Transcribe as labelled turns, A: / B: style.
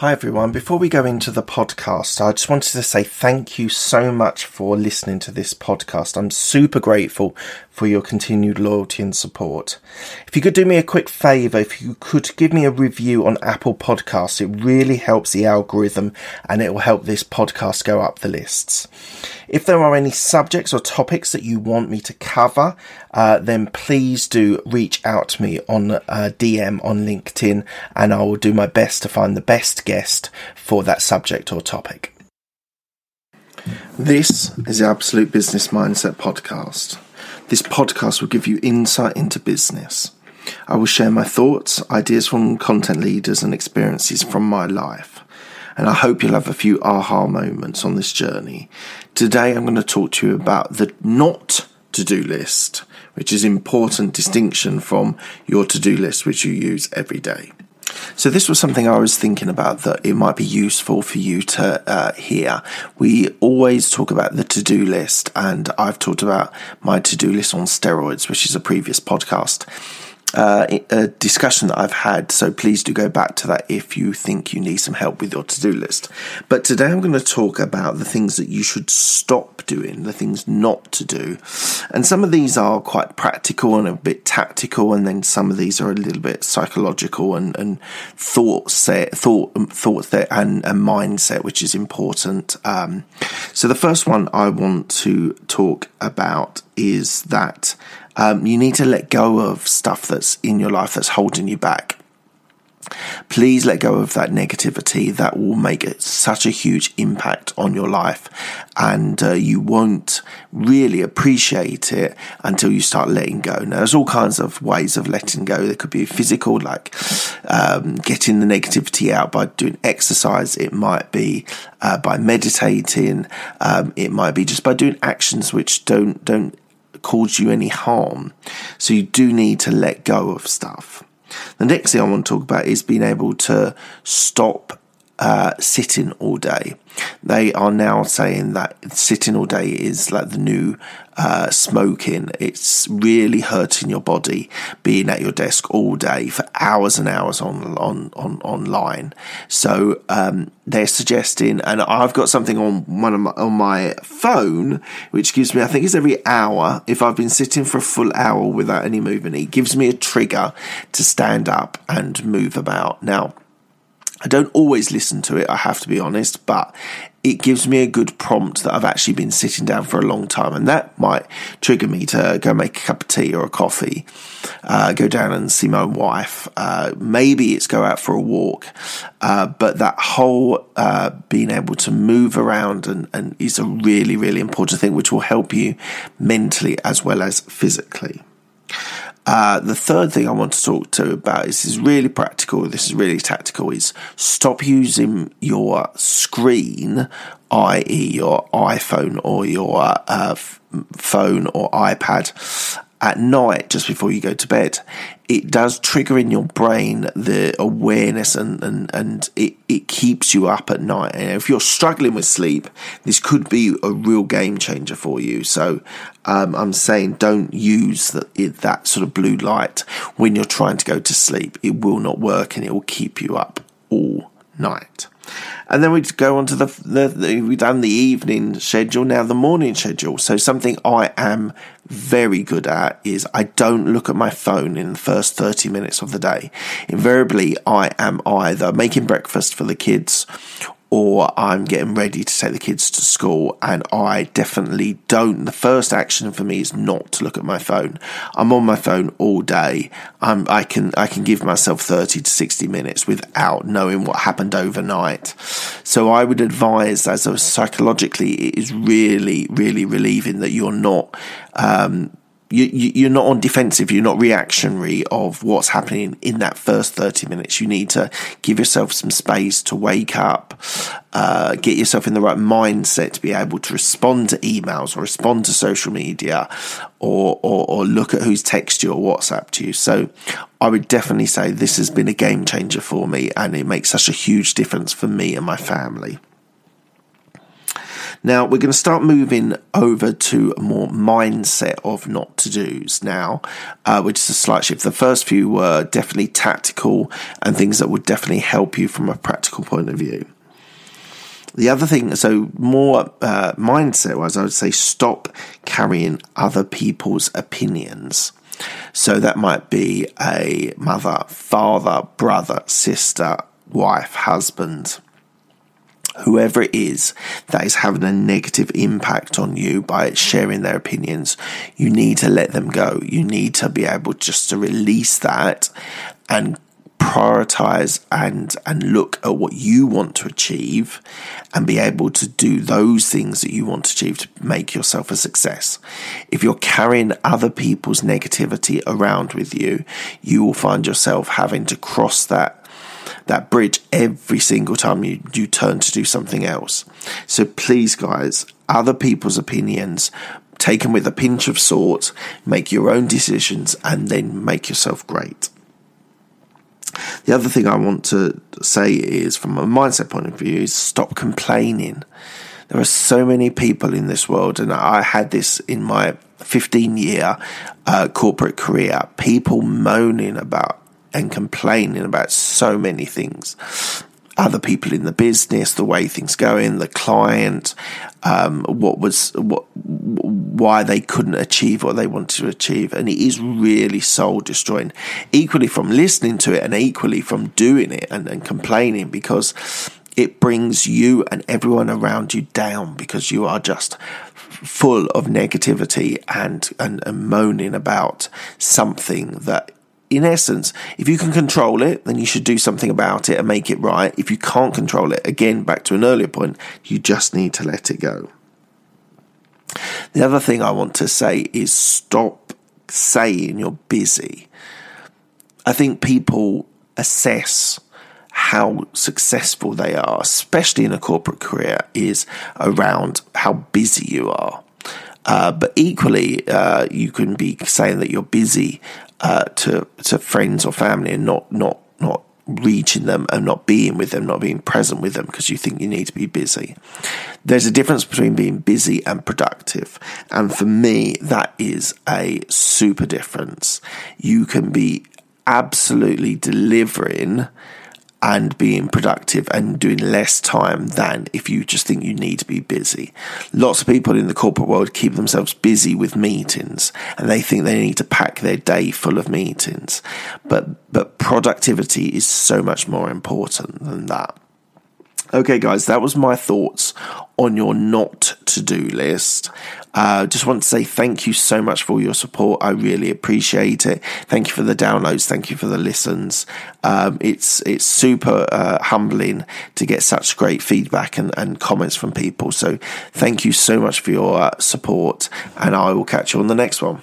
A: Hi everyone. Before we go into the podcast, I just wanted to say thank you so much for listening to this podcast. I'm super grateful for your continued loyalty and support. If you could do me a quick favor, if you could give me a review on Apple Podcasts, it really helps the algorithm and it will help this podcast go up the lists. If there are any subjects or topics that you want me to cover, uh, then please do reach out to me on uh, DM on LinkedIn and I will do my best to find the best guest for that subject or topic. This is the Absolute Business Mindset Podcast. This podcast will give you insight into business. I will share my thoughts, ideas from content leaders, and experiences from my life. And I hope you'll have a few aha moments on this journey. Today, I'm going to talk to you about the not to do list, which is important distinction from your to do list, which you use every day. So this was something I was thinking about that it might be useful for you to uh, hear. We always talk about the to-do list, and I've talked about my to-do list on steroids, which is a previous podcast uh, a discussion that I've had. So please do go back to that if you think you need some help with your to do list. But today I'm going to talk about the things that you should stop doing, the things not to do. And some of these are quite practical and a bit tactical, and then some of these are a little bit psychological and, and thought set, thought, thought set, and, and mindset, which is important. Um, so the first one I want to talk about is that um, you need to let go of stuff that's in your life that's holding you back. Please let go of that negativity. That will make it such a huge impact on your life, and uh, you won't really appreciate it until you start letting go. Now, there's all kinds of ways of letting go. There could be physical, like um, getting the negativity out by doing exercise. It might be uh, by meditating. Um, it might be just by doing actions which don't don't cause you any harm. So you do need to let go of stuff. The next thing I want to talk about is being able to stop uh, sitting all day. They are now saying that sitting all day is like the new uh, smoking. It's really hurting your body being at your desk all day for hours and hours on on, on online. So um, they're suggesting, and I've got something on one of my, on my phone which gives me, I think it's every hour. If I've been sitting for a full hour without any movement, it gives me a trigger to stand up and move about. Now I don't always listen to it, I have to be honest, but it gives me a good prompt that I've actually been sitting down for a long time, and that might trigger me to go make a cup of tea or a coffee, uh, go down and see my wife. Uh, maybe it's go out for a walk, uh, but that whole uh, being able to move around and, and is a really, really important thing, which will help you mentally as well as physically. Uh, the third thing I want to talk to about is, is really practical. This is really tactical. Is stop using your screen, i.e., your iPhone or your uh, phone or iPad, at night just before you go to bed, it does trigger in your brain the awareness and, and, and it, it keeps you up at night. And if you're struggling with sleep, this could be a real game changer for you. So um, I'm saying don't use the, that sort of blue light when you're trying to go to sleep. It will not work and it will keep you up all night. And then we go on to the, the, the, we've done the evening schedule, now the morning schedule. So something I am very good at is I don't look at my phone in the first 30 minutes of the day. Invariably, I am either making breakfast for the kids or I'm getting ready to take the kids to school, and I definitely don't. The first action for me is not to look at my phone. I'm on my phone all day. I'm, I can I can give myself thirty to sixty minutes without knowing what happened overnight. So I would advise, as a psychologically, it is really really relieving that you're not um, you, you're not on defensive, you're not reactionary of what's happening in that first 30 minutes. You need to give yourself some space to wake up, uh, get yourself in the right mindset to be able to respond to emails or respond to social media or, or, or look at who's texted you or WhatsApp to you. So I would definitely say this has been a game changer for me and it makes such a huge difference for me and my family. Now, we're going to start moving over to a more mindset of not to do's now, uh, which is a slight shift. The first few were definitely tactical and things that would definitely help you from a practical point of view. The other thing, so more uh, mindset wise, I would say stop carrying other people's opinions. So that might be a mother, father, brother, sister, wife, husband whoever it is that is having a negative impact on you by sharing their opinions, you need to let them go. You need to be able just to release that and prioritize and and look at what you want to achieve and be able to do those things that you want to achieve to make yourself a success. If you're carrying other people's negativity around with you, you will find yourself having to cross that that bridge every single time you, you turn to do something else. So please, guys, other people's opinions, taken with a pinch of salt, make your own decisions, and then make yourself great. The other thing I want to say is, from a mindset point of view, is stop complaining. There are so many people in this world, and I had this in my 15 year uh, corporate career people moaning about and complaining about so many things. Other people in the business, the way things going, the client, um, what was what, why they couldn't achieve what they wanted to achieve, and it is really soul destroying. Equally from listening to it, and equally from doing it and, and complaining because it brings you and everyone around you down because you are just full of negativity and, and, and moaning about something that in essence, if you can control it, then you should do something about it and make it right. If you can't control it, again, back to an earlier point, you just need to let it go. The other thing I want to say is stop saying you're busy. I think people assess how successful they are, especially in a corporate career, is around how busy you are. Uh, but equally, uh, you can be saying that you're busy uh, to to friends or family and not not not reaching them and not being with them, not being present with them because you think you need to be busy. There's a difference between being busy and productive. And for me, that is a super difference. You can be absolutely delivering and being productive and doing less time than if you just think you need to be busy. Lots of people in the corporate world keep themselves busy with meetings and they think they need to pack their day full of meetings. But but productivity is so much more important than that. Okay, guys, that was my thoughts on your not to do list. Uh, just want to say thank you so much for your support. I really appreciate it. Thank you for the downloads. Thank you for the listens. Um, it's it's super uh, humbling to get such great feedback and, and comments from people. So thank you so much for your uh, support, and I will catch you on the next one.